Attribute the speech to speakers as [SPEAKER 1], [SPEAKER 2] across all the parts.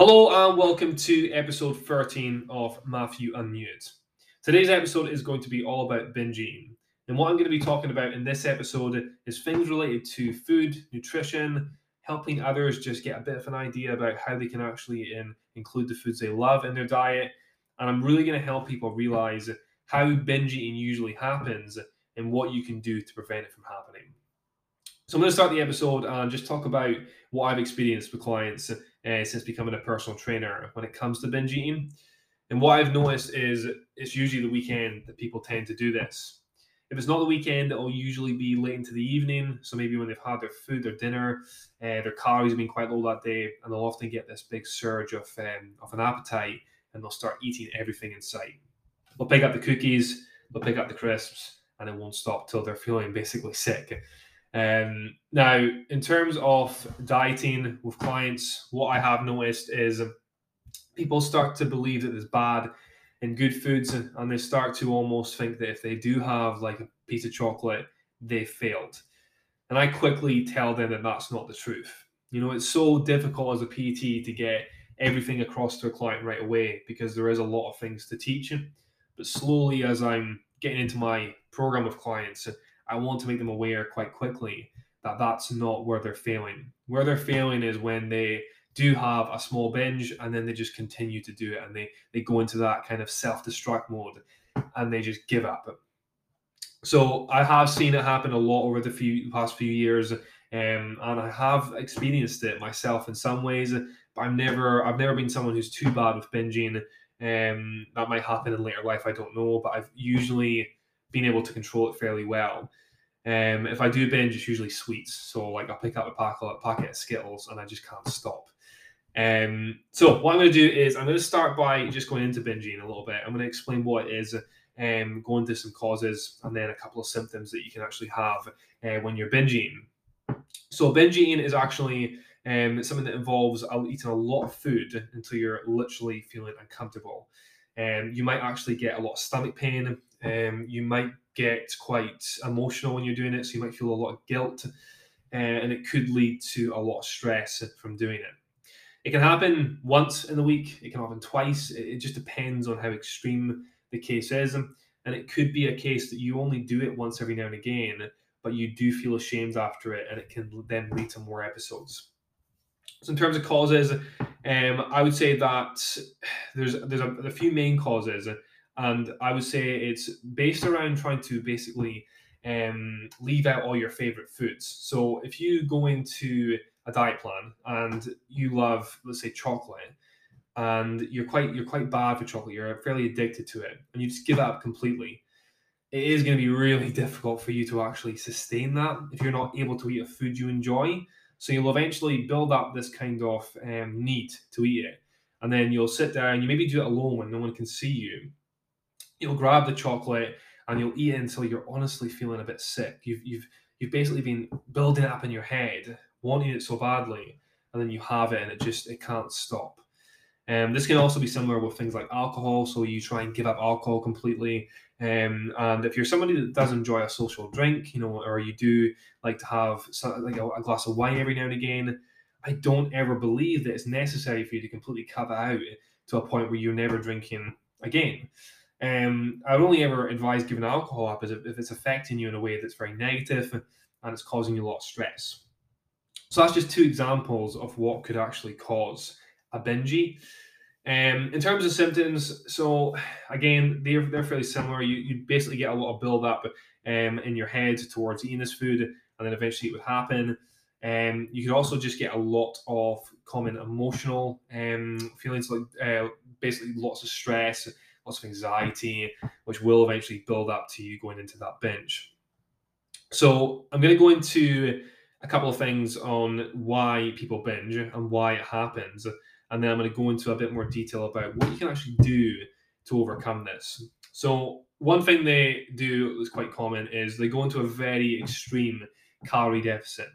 [SPEAKER 1] Hello and welcome to episode 13 of Matthew Unmute. Today's episode is going to be all about binge eating. And what I'm going to be talking about in this episode is things related to food, nutrition, helping others just get a bit of an idea about how they can actually in, include the foods they love in their diet. And I'm really going to help people realize how binge eating usually happens and what you can do to prevent it from happening. So I'm going to start the episode and just talk about what I've experienced with clients uh, since becoming a personal trainer when it comes to binge eating. And what I've noticed is it's usually the weekend that people tend to do this. If it's not the weekend, it'll usually be late into the evening. So maybe when they've had their food, their dinner, uh, their calories have been quite low that day, and they'll often get this big surge of um, of an appetite, and they'll start eating everything in sight. They'll pick up the cookies, they'll pick up the crisps, and it won't stop till they're feeling basically sick. Um, now, in terms of dieting with clients, what I have noticed is people start to believe that there's bad and good foods, and they start to almost think that if they do have like a piece of chocolate, they failed. And I quickly tell them that that's not the truth. You know, it's so difficult as a PT to get everything across to a client right away because there is a lot of things to teach. Them. But slowly, as I'm getting into my program of clients, I want to make them aware quite quickly that that's not where they're failing. Where they're failing is when they do have a small binge and then they just continue to do it and they they go into that kind of self-destruct mode and they just give up. So I have seen it happen a lot over the few past few years, um, and I have experienced it myself in some ways. But I'm never I've never been someone who's too bad with binging. Um, that might happen in later life. I don't know, but I've usually been able to control it fairly well. Um, if I do binge, it's usually sweets. So like I'll pick up a packet, packet of Skittles and I just can't stop. Um, so what I'm going to do is I'm going to start by just going into binging a little bit. I'm going to explain what it is, um, go into some causes, and then a couple of symptoms that you can actually have uh, when you're binging. So binge eating is actually um, something that involves eating a lot of food until you're literally feeling uncomfortable. Um, you might actually get a lot of stomach pain. Um, you might get quite emotional when you're doing it, so you might feel a lot of guilt, uh, and it could lead to a lot of stress from doing it. It can happen once in the week, it can happen twice. It, it just depends on how extreme the case is. And it could be a case that you only do it once every now and again, but you do feel ashamed after it, and it can then lead to more episodes. So in terms of causes, um, I would say that there's there's a, a, few main causes, and I would say it's based around trying to basically um, leave out all your favorite foods. So if you go into a diet plan and you love, let's say, chocolate, and you're quite you're quite bad for chocolate, you're fairly addicted to it, and you just give up completely. It is going to be really difficult for you to actually sustain that if you're not able to eat a food you enjoy. So you'll eventually build up this kind of um, need to eat it, and then you'll sit down. You maybe do it alone when no one can see you. You'll grab the chocolate and you'll eat it until you're honestly feeling a bit sick. You've you've you've basically been building it up in your head wanting it so badly, and then you have it and it just it can't stop. Um, this can also be similar with things like alcohol. So you try and give up alcohol completely. Um, and if you're somebody that does enjoy a social drink, you know, or you do like to have some, like a, a, glass of wine every now and again, I don't ever believe that it's necessary for you to completely cut that out to a point where you're never drinking again. Um, I would only ever advise giving alcohol up if, if it's affecting you in a way that's very negative and it's causing you a lot of stress. So that's just two examples of what could actually cause a binge. Um, in terms of symptoms, so again, they're, they're fairly similar. You, you basically get a lot of build up um, in your head towards eating this food, and then eventually it would happen. Um, you could also just get a lot of common emotional um, feelings, like uh, basically lots of stress, lots of anxiety, which will eventually build up to you going into that binge. So I'm going to go into a couple of things on why people binge and why it happens. And then I'm going to go into a bit more detail about what you can actually do to overcome this. So, one thing they do that's quite common is they go into a very extreme calorie deficit.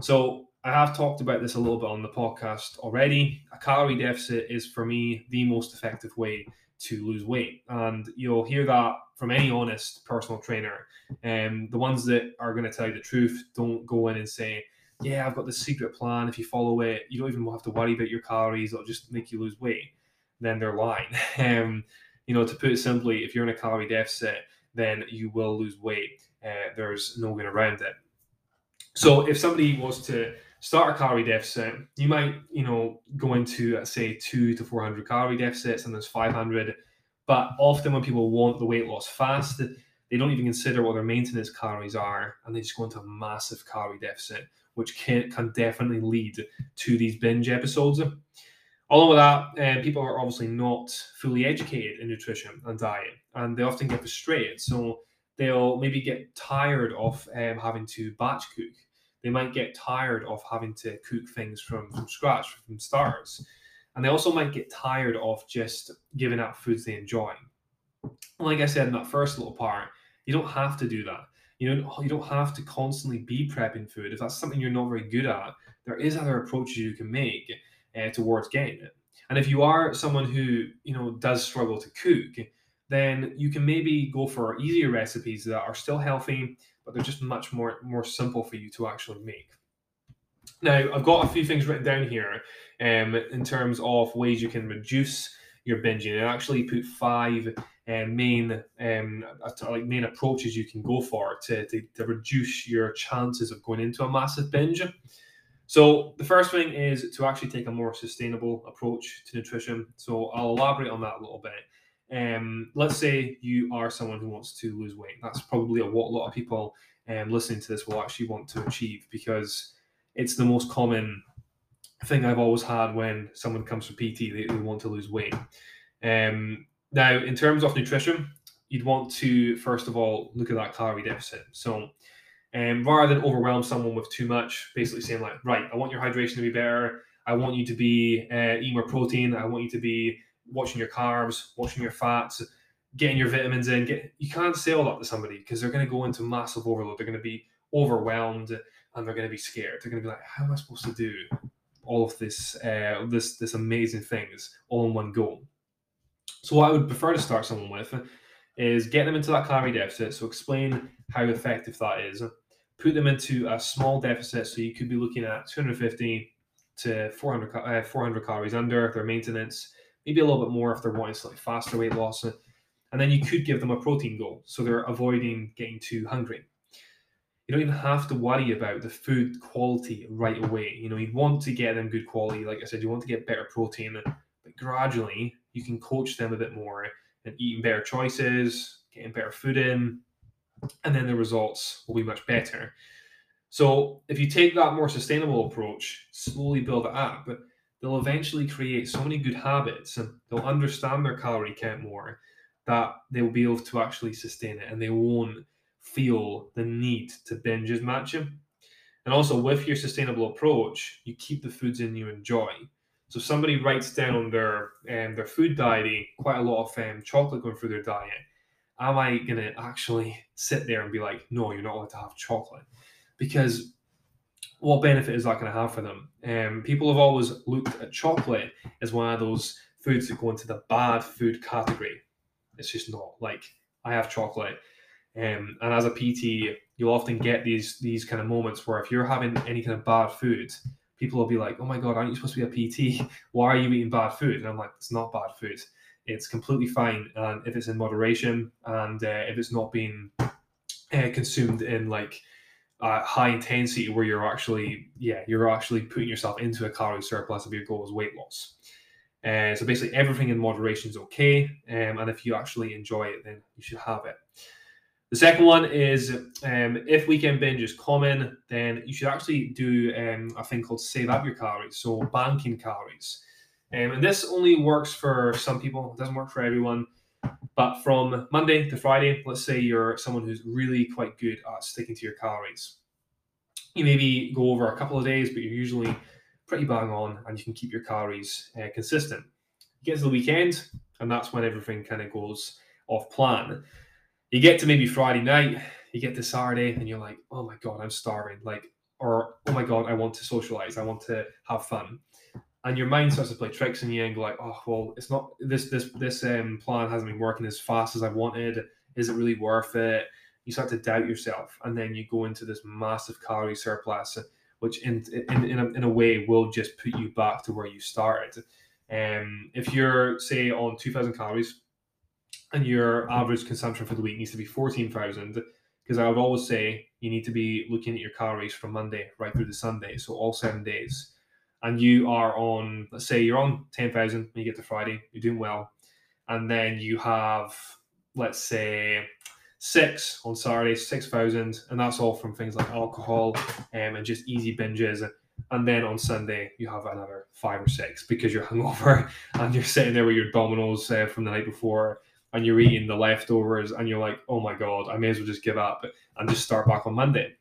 [SPEAKER 1] So, I have talked about this a little bit on the podcast already. A calorie deficit is for me the most effective way to lose weight. And you'll hear that from any honest personal trainer. And um, the ones that are going to tell you the truth don't go in and say yeah, I've got this secret plan. If you follow it, you don't even have to worry about your calories. It'll just make you lose weight. Then they're lying. um, you know, to put it simply, if you're in a calorie deficit, then you will lose weight. Uh, there's no way around it. So if somebody was to start a calorie deficit, you might, you know, go into say two to 400 calorie deficits, and there's 500. But often when people want the weight loss fast, they don't even consider what their maintenance calories are, and they just go into a massive calorie deficit, which can, can definitely lead to these binge episodes. Along with that, um, people are obviously not fully educated in nutrition and diet, and they often get frustrated. So they'll maybe get tired of um, having to batch cook. They might get tired of having to cook things from, from scratch, from starters. And they also might get tired of just giving up foods they enjoy. Like I said in that first little part, you don't have to do that. You don't, you don't have to constantly be prepping food. If that's something you're not very good at, there is other approaches you can make uh, towards getting it. And if you are someone who you know does struggle to cook, then you can maybe go for easier recipes that are still healthy, but they're just much more more simple for you to actually make. Now, I've got a few things written down here um, in terms of ways you can reduce your binging. I actually put five um, main um, like main approaches you can go for to, to, to reduce your chances of going into a massive binge. So the first thing is to actually take a more sustainable approach to nutrition. So I'll elaborate on that a little bit. Um, let's say you are someone who wants to lose weight. That's probably what a lot of people um, listening to this will actually want to achieve because it's the most common thing I've always had when someone comes for PT. They, they want to lose weight. Um, now, in terms of nutrition, you'd want to first of all look at that calorie deficit. So um, rather than overwhelm someone with too much, basically saying like, right, I want your hydration to be better. I want you to be uh, eating more protein. I want you to be watching your carbs, watching your fats, getting your vitamins in. Get you can't say all that to somebody because they're going to go into massive overload. They're going to be overwhelmed and they're going to be scared. They're going to be like, how am I supposed to do all of this, uh, this, this amazing things all in one go? So what I would prefer to start someone with is get them into that calorie deficit. So explain how effective that is. Put them into a small deficit. So you could be looking at 250 to 400, uh, 400 calories under their maintenance, maybe a little bit more if they're wanting slightly faster weight loss. And then you could give them a protein goal. So they're avoiding getting too hungry. You don't even have to worry about the food quality right away. You know, you want to get them good quality. Like I said, you want to get better protein, but gradually you can coach them a bit more and eating better choices, getting better food in, and then the results will be much better. So if you take that more sustainable approach, slowly build it up, they'll eventually create so many good habits and they'll understand their calorie count more that they will be able to actually sustain it and they won't feel the need to binge as much. And also with your sustainable approach, you keep the foods in you enjoy. So somebody writes down their um, their food diary, quite a lot of um, chocolate going through their diet. Am I gonna actually sit there and be like, no, you're not allowed to have chocolate? Because what benefit is that going to have for them? Um, people have always looked at chocolate as one of those foods that go into the bad food category. It's just not. Like I have chocolate, um, and as a PT, you'll often get these these kind of moments where if you're having any kind of bad food, people will be like, "Oh my god, aren't you supposed to be a PT? Why are you eating bad food?" And I'm like, "It's not bad food. It's completely fine, and if it's in moderation, and uh, if it's not being uh, consumed in like uh, high intensity, where you're actually, yeah, you're actually putting yourself into a calorie surplus if your goal is weight loss." Uh, so basically, everything in moderation is okay, um, and if you actually enjoy it, then you should have it. The second one is um, if weekend binge is common, then you should actually do um, a thing called save up your calories, so banking calories. Um, and this only works for some people, it doesn't work for everyone. But from Monday to Friday, let's say you're someone who's really quite good at sticking to your calories. You maybe go over a couple of days, but you're usually pretty bang on and you can keep your calories uh, consistent. You get to the weekend, and that's when everything kind of goes off plan you get to maybe Friday night, you get to Saturday, and you're like, oh my god, I'm starving. Like, or oh my god, I want to socialize, I want to have fun, and your mind starts to play tricks on you and go like, oh well, it's not this this this um, plan hasn't been working as fast as I wanted. Is it really worth it? You start to doubt yourself, and then you go into this massive calorie surplus which in in in a, in a way will just put you back to where you started. Um, if you're say on 2,000 calories and your average consumption for the week needs to be 14,000, because I would always say you need to be looking at your calories from Monday right through to Sunday, so all seven days. And you are on, let's say you're on 10,000 when you get to Friday, you're doing well. And then you have, let's say, six on Saturday, 6,000. And that's all from things like alcohol um, and just easy binges. And then on Sunday, you have another five or six because you're hungover and you're sitting there with your Domino's uh, from the night before and you're eating the leftovers and you're like, oh my God, I may as well just give up and just start back on Monday.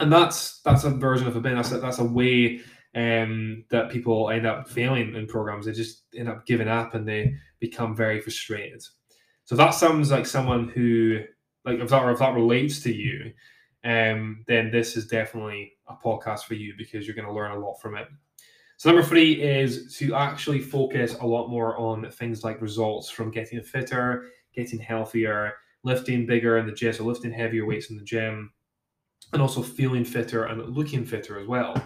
[SPEAKER 1] And that's that's a version of a bin. That's a, that's a way um, that people end up failing in programs. They just end up giving up and they become very frustrated. So that sounds like someone who, like, if that if that relates to you, um, then this is definitely a podcast for you because you're going to learn a lot from it. So number three is to actually focus a lot more on things like results from getting fitter, getting healthier, lifting bigger in the gym, so lifting heavier weights in the gym, and also feeling fitter and looking fitter as well.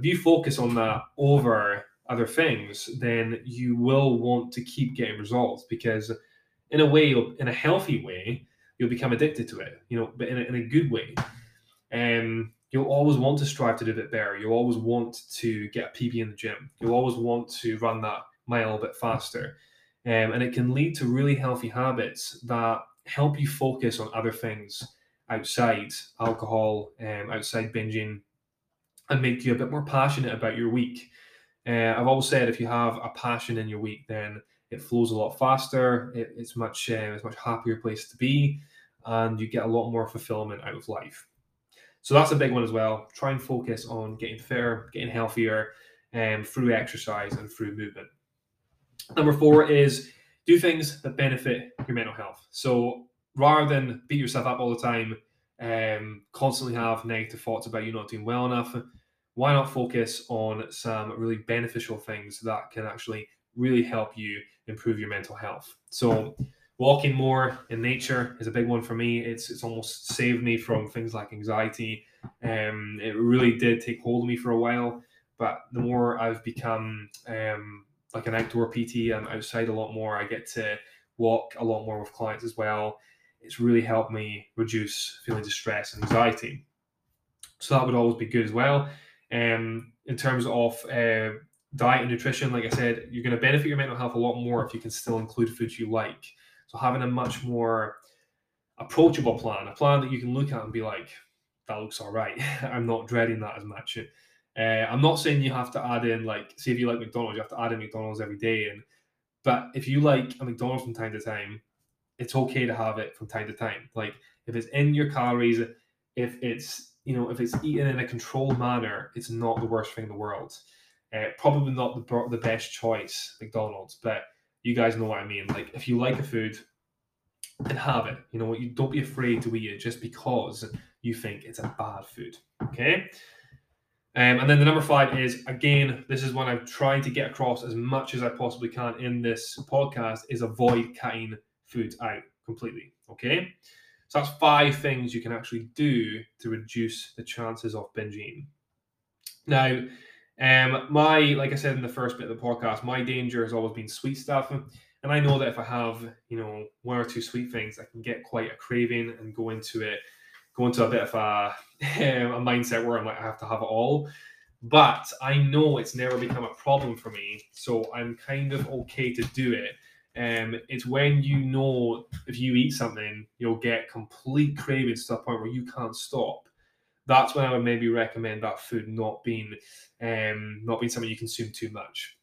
[SPEAKER 1] If you focus on that over other things, then you will want to keep getting results because, in a way, in a healthy way, you'll become addicted to it. You know, but in a, in a good way. Um, you'll always want to strive to do a bit better. You'll always want to get a PB in the gym. You'll always want to run that mile a bit faster. Um, and it can lead to really healthy habits that help you focus on other things outside alcohol, um, outside binging, and make you a bit more passionate about your week. Uh, I've always said if you have a passion in your week, then it flows a lot faster. It, it's much uh, it's much happier place to be, and you get a lot more fulfillment out of life. So that's a big one as well. Try and focus on getting fitter, getting healthier, um, through exercise and through movement. Number four is do things that benefit your mental health. So rather than beat yourself up all the time, um, constantly have negative thoughts about you not doing well enough, why not focus on some really beneficial things that can actually really help you improve your mental health? So walking more in nature is a big one for me. It's it's almost saved me from things like anxiety. Um, it really did take hold of me for a while, but the more I've become um, like an outdoor PT, I'm outside a lot more. I get to walk a lot more with clients as well. It's really helped me reduce feelings of stress and anxiety. So that would always be good as well. Um, in terms of uh, diet and nutrition, like I said, you're going to benefit your mental health a lot more if you can still include foods you like. So having a much more approachable plan, a plan that you can look at and be like, that looks all right. I'm not dreading that as much. Uh, I'm not saying you have to add in like, say if you like McDonald's, you have to add in McDonald's every day. And but if you like a McDonald's from time to time, it's okay to have it from time to time. Like if it's in your calories, if it's you know if it's eaten in a controlled manner, it's not the worst thing in the world. Uh, probably not the the best choice, McDonald's, but you guys know what I mean. Like if you like a food, and have it. You know, you don't be afraid to eat it just because you think it's a bad food. Okay. Um, and then the number five is again, this is one I'm trying to get across as much as I possibly can in this podcast is avoid cutting food out completely. Okay. So that's five things you can actually do to reduce the chances of binging. Now, um, my like I said in the first bit of the podcast, my danger has always been sweet stuff, and I know that if I have you know one or two sweet things, I can get quite a craving and go into it, go into a bit of a, a mindset where I'm like I have to have it all. But I know it's never become a problem for me, so I'm kind of okay to do it. Um, it's when you know if you eat something, you'll get complete cravings to the point where you can't stop that's when I would maybe recommend that food not being um, not being something you consume too much.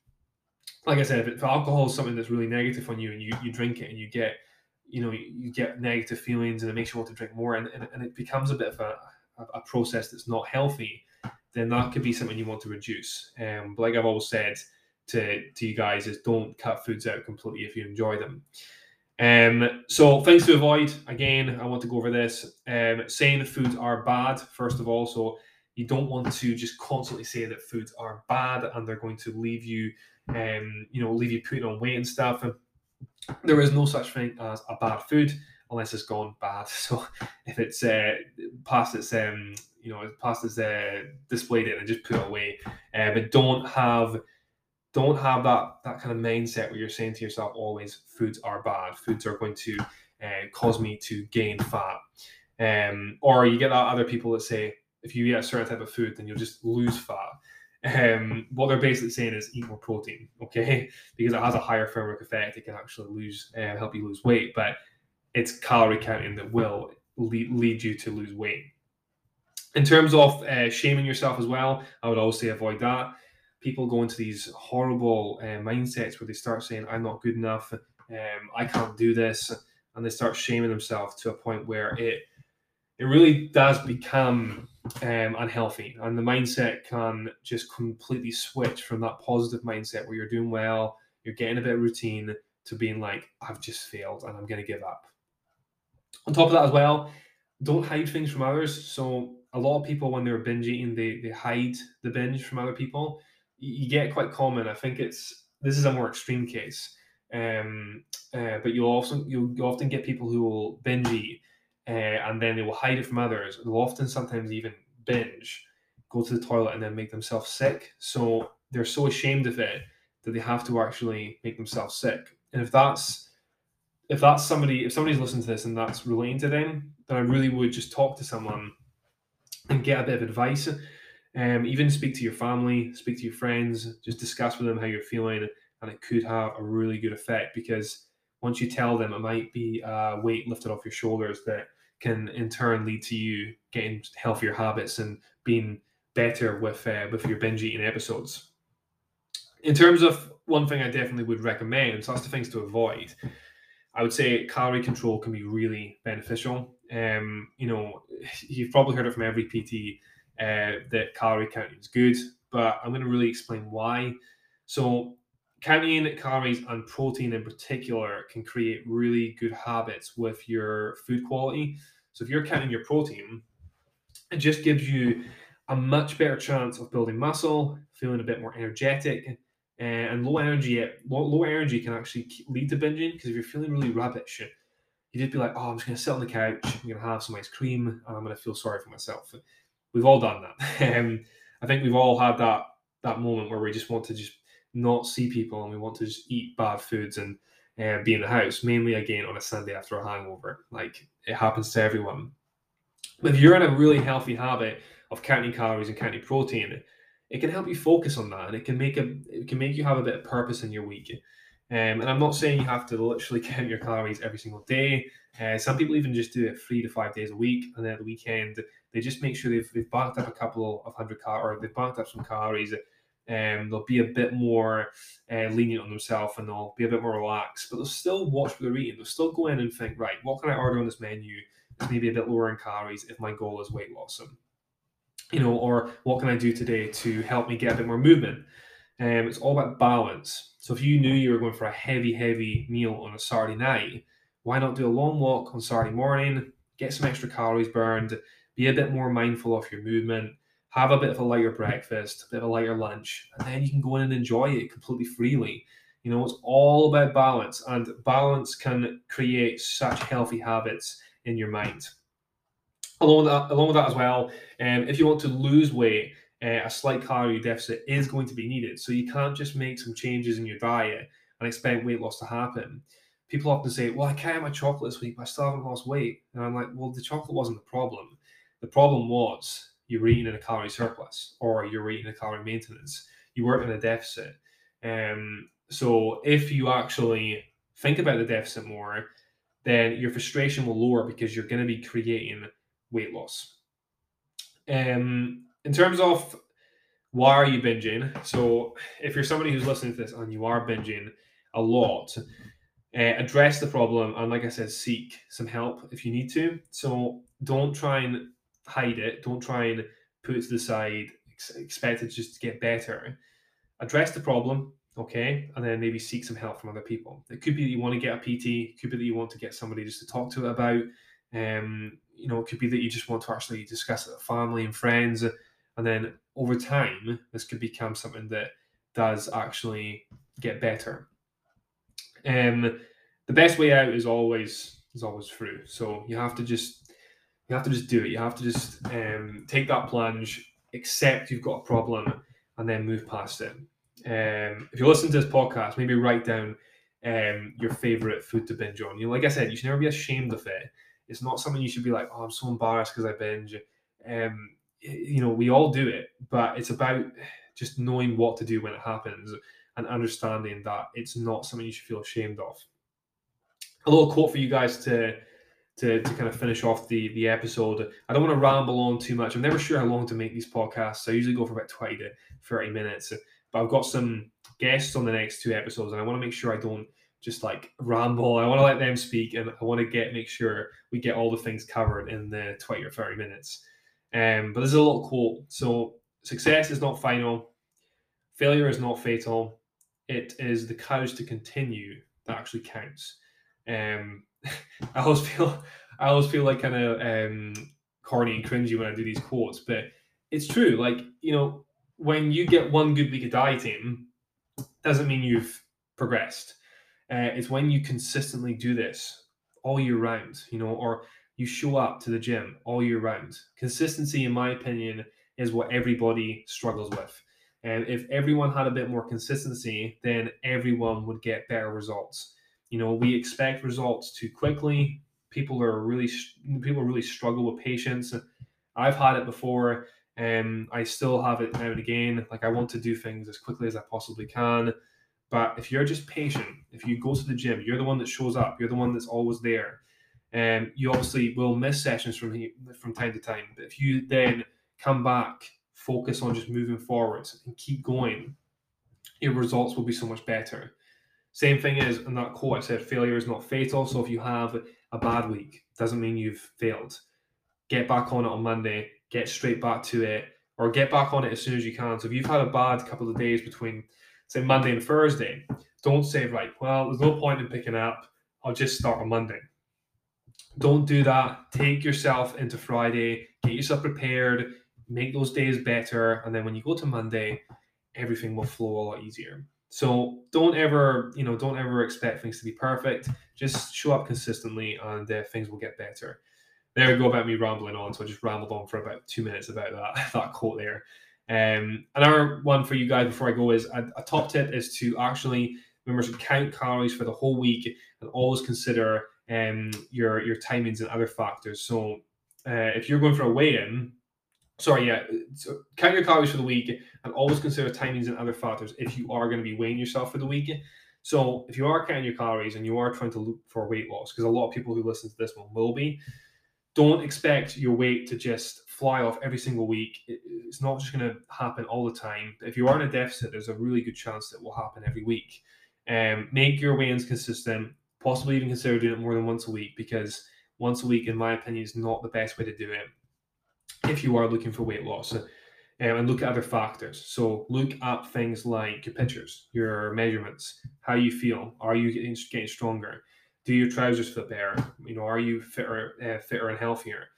[SPEAKER 1] Like I said, if alcohol is something that's really negative on you and you, you drink it and you get you know you get negative feelings and it makes you want to drink more and, and, and it becomes a bit of a, a process that's not healthy then that could be something you want to reduce um, but like i've always said to, to you guys is don't cut foods out completely if you enjoy them um, so things to avoid. Again, I want to go over this. Um, saying that foods are bad, first of all. So you don't want to just constantly say that foods are bad and they're going to leave you, um, you know, leave you putting on weight and stuff. And there is no such thing as a bad food unless it's gone bad. So if it's uh, past its um, you know, past its uh, displayed it and just put it away. Uh, but don't have don't have that that kind of mindset where you're saying to yourself always foods are bad. Foods are going to uh, cause me to gain fat. Um, or you get that other people that say if you eat a certain type of food then you'll just lose fat. Um, what they're basically saying is eat more protein okay? Because it has a higher thermic effect. It can actually lose uh, help you lose weight but it's calorie counting that will lead, lead you to lose weight. In terms of uh, shaming yourself as well i would always say avoid that people go into these horrible uh, mindsets where they start saying, I'm not good enough, um, I can't do this, and they start shaming themselves to a point where it it really does become um, unhealthy, and the mindset can just completely switch from that positive mindset where you're doing well, you're getting a bit of routine, to being like, I've just failed and I'm going to give up. On top of that, as well, don't hide things from others. So a lot of people, when they're binge eating, they they hide the binge from other people you get quite common. I think it's this is a more extreme case, um, uh, but you'll also you'll, you often get people who will binge eat uh, and then they will hide it from others. They'll often sometimes even binge, go to the toilet and then make themselves sick. So they're so ashamed of it that they have to actually make themselves sick. And if that's if that's somebody if somebody's listening to this and that's relating to them, then I really would just talk to someone and get a bit of advice um, even speak to your family, speak to your friends, just discuss with them how you're feeling, and it could have a really good effect because once you tell them, it might be a weight lifted off your shoulders that can in turn lead to you getting healthier habits and being better with uh, with your binge eating episodes. In terms of one thing I definitely would recommend, so that's the things to avoid. I would say calorie control can be really beneficial. Um, you know, you've probably heard it from every PT uh, that calorie counting is good, but I'm going to really explain why. So, counting calories and protein in particular can create really good habits with your food quality. So, if you're counting your protein, it just gives you a much better chance of building muscle, feeling a bit more energetic, uh, and low energy. Low, low energy can actually lead to binging because if you're feeling really rubbish, you just be like, "Oh, I'm just going to sit on the couch. I'm to have some ice cream, and I'm going to feel sorry for myself." We've all done that. um, I think we've all had that that moment where we just want to just not see people and we want to just eat bad foods and uh, be in the house. Mainly again on a Sunday after a hangover. Like it happens to everyone. But if you're in a really healthy habit of counting calories and counting protein, it can help you focus on that, and it can make a it can make you have a bit of purpose in your week. Um, and I'm not saying you have to literally count your calories every single day. Uh, some people even just do it three to five days a week, and then at the weekend they just make sure they've, they've banked up a couple of hundred cal or they've banked up some calories. Um, they'll be a bit more uh, lenient on themselves and they'll be a bit more relaxed, but they'll still watch what they're eating. They'll still go in and think, right, what can I order on this menu that's maybe a bit lower in calories if my goal is weight loss? And, you know, or what can I do today to help me get a bit more movement? Um, it's all about balance. So if you knew you were going for a heavy, heavy meal on a Saturday night, why not do a long walk on Saturday morning, get some extra calories burned, be a bit more mindful of your movement, have a bit of a lighter breakfast, a bit of a lighter lunch, and then you can go in and enjoy it completely freely. You know, it's all about balance, and balance can create such healthy habits in your mind. Along with that, along with that as well, um, if you want to lose weight, uh, a slight calorie deficit is going to be needed. So you can't just make some changes in your diet and expect weight loss to happen. People often say, "Well, I can't have my chocolate this week, but I still haven't lost weight," and I'm like, "Well, the chocolate wasn't the problem. The problem was you were eating in a calorie surplus or you were eating a calorie maintenance. You weren't in a deficit. Um, so if you actually think about the deficit more, then your frustration will lower because you're going to be creating weight loss. Um, in terms of why are you binging? So if you're somebody who's listening to this and you are binging a lot, uh, address the problem and like I said, seek some help if you need to. So don't try and hide it. Don't try and put it to the side. Ex- expect it just to get better. Address the problem, okay, and then maybe seek some help from other people. It could be that you want to get a PT. It could be that you want to get somebody just to talk to it about. Um, you know, it could be that you just want to actually discuss it with family and friends, and then over time, this could become something that does actually get better. Um, the best way out is always is always through. So you have to just You have to just do it. You have to just um, take that plunge, accept you've got a problem, and then move past it. Um, if you listen to this podcast, maybe write down um, your favorite food to binge on. You know, like I said, you should never be ashamed of it. It's not something you should be like, oh, I'm so embarrassed because I binge. Um, you know, we all do it, but it's about just knowing what to do when it happens and understanding that it's not something you should feel ashamed of. A little quote for you guys to to, to kind of finish off the the episode. I don't want to ramble on too much. I'm never sure how long to make these podcasts. I usually go for about 20 to 30 minutes. But I've got some guests on the next two episodes, and I want to make sure I don't just like ramble. I want to let them speak, and I want to get make sure we get all the things covered in the 20 or 30 minutes. Um, but there's a little quote. So success is not final, failure is not fatal. It is the courage to continue that actually counts. Um, I always feel I always feel like kind of um, corny and cringy when I do these quotes, but it's true. Like you know, when you get one good week of dieting, doesn't mean you've progressed. Uh, it's when you consistently do this all year round, you know, or you show up to the gym all year round. Consistency, in my opinion, is what everybody struggles with. And if everyone had a bit more consistency, then everyone would get better results. You know, we expect results too quickly. People are really people really struggle with patience. I've had it before, and I still have it now and again. Like I want to do things as quickly as I possibly can. But if you're just patient, if you go to the gym, you're the one that shows up, you're the one that's always there. And um, you obviously will miss sessions from from time to time. But if you then come back, focus on just moving forwards and keep going, your results will be so much better. Same thing is in that quote I said, failure is not fatal. So if you have a bad week, doesn't mean you've failed. Get back on it on Monday, get straight back to it, or get back on it as soon as you can. So if you've had a bad couple of days between say Monday and Thursday, don't say right, well, there's no point in picking up. I'll just start on Monday. Don't do that. Take yourself into Friday, get yourself prepared, make those days better, and then when you go to Monday, everything will flow a lot easier. So don't ever, you know, don't ever expect things to be perfect. Just show up consistently, and uh, things will get better. There we go about me rambling on. So I just rambled on for about two minutes about that that quote there. Um, another one for you guys before I go is a, a top tip is to actually remember to count calories for the whole week and always consider um, your your timings and other factors. So uh, if you're going for a weigh-in, sorry, yeah, so count your calories for the week and always consider timings and other factors if you are going to be weighing yourself for the week. So if you are counting your calories and you are trying to look for weight loss, because a lot of people who listen to this one will be, don't expect your weight to just fly off every single week. It's not just going to happen all the time. If you are in a deficit, there's a really good chance that will happen every week. Um, make your weigh-ins consistent. Possibly even consider doing it more than once a week because once a week, in my opinion, is not the best way to do it if you are looking for weight loss. Um, and look at other factors. So look at things like your pictures, your measurements, how you feel. Are you getting, getting stronger? Do your trousers fit better? You know, are you fitter, uh, fitter and healthier?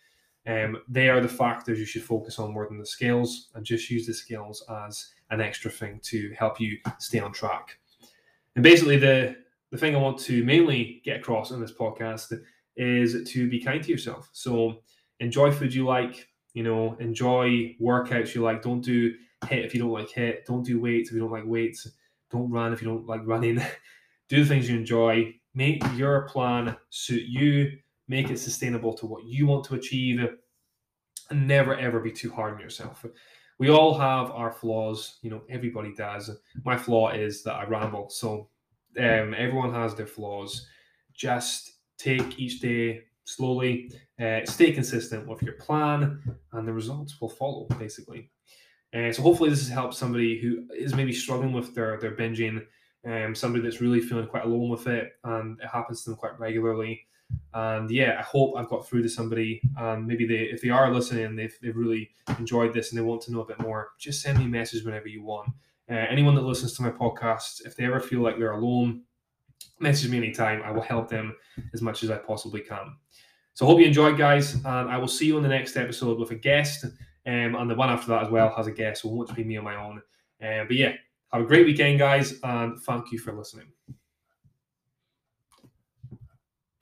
[SPEAKER 1] Um, they are the factors you should focus on more than the scales, and just use the scales as an extra thing to help you stay on track. And basically, the the thing I want to mainly get across in this podcast is to be kind to yourself. So enjoy food you like, you know, enjoy workouts you like. Don't do HIIT if you don't like HIIT. Don't do weights if you don't like weights. Don't run if you don't like running. do the things you enjoy. Make your plan suit you. Make it sustainable to what you want to achieve. And never ever be too hard on yourself. We all have our flaws. You know, everybody does. My flaw is that I ramble. So um, everyone has their flaws. Just take each day slowly, uh, stay consistent with your plan, and the results will follow, basically. Uh, so hopefully this has helped somebody who is maybe struggling with their, their binging, um, somebody that's really feeling quite alone with it, and it happens to them quite regularly. And yeah, I hope I've got through to somebody, and maybe they, if they are listening, they've, they've really enjoyed this and they want to know a bit more, just send me a message whenever you want. Uh, anyone that listens to my podcast, if they ever feel like they're alone, message me anytime. I will help them as much as I possibly can. So hope you enjoyed, guys, and I will see you on the next episode with a guest. Um, and the one after that as well has a guest, so it won't be me on my own. Um, but yeah, have a great weekend, guys, and thank you for listening.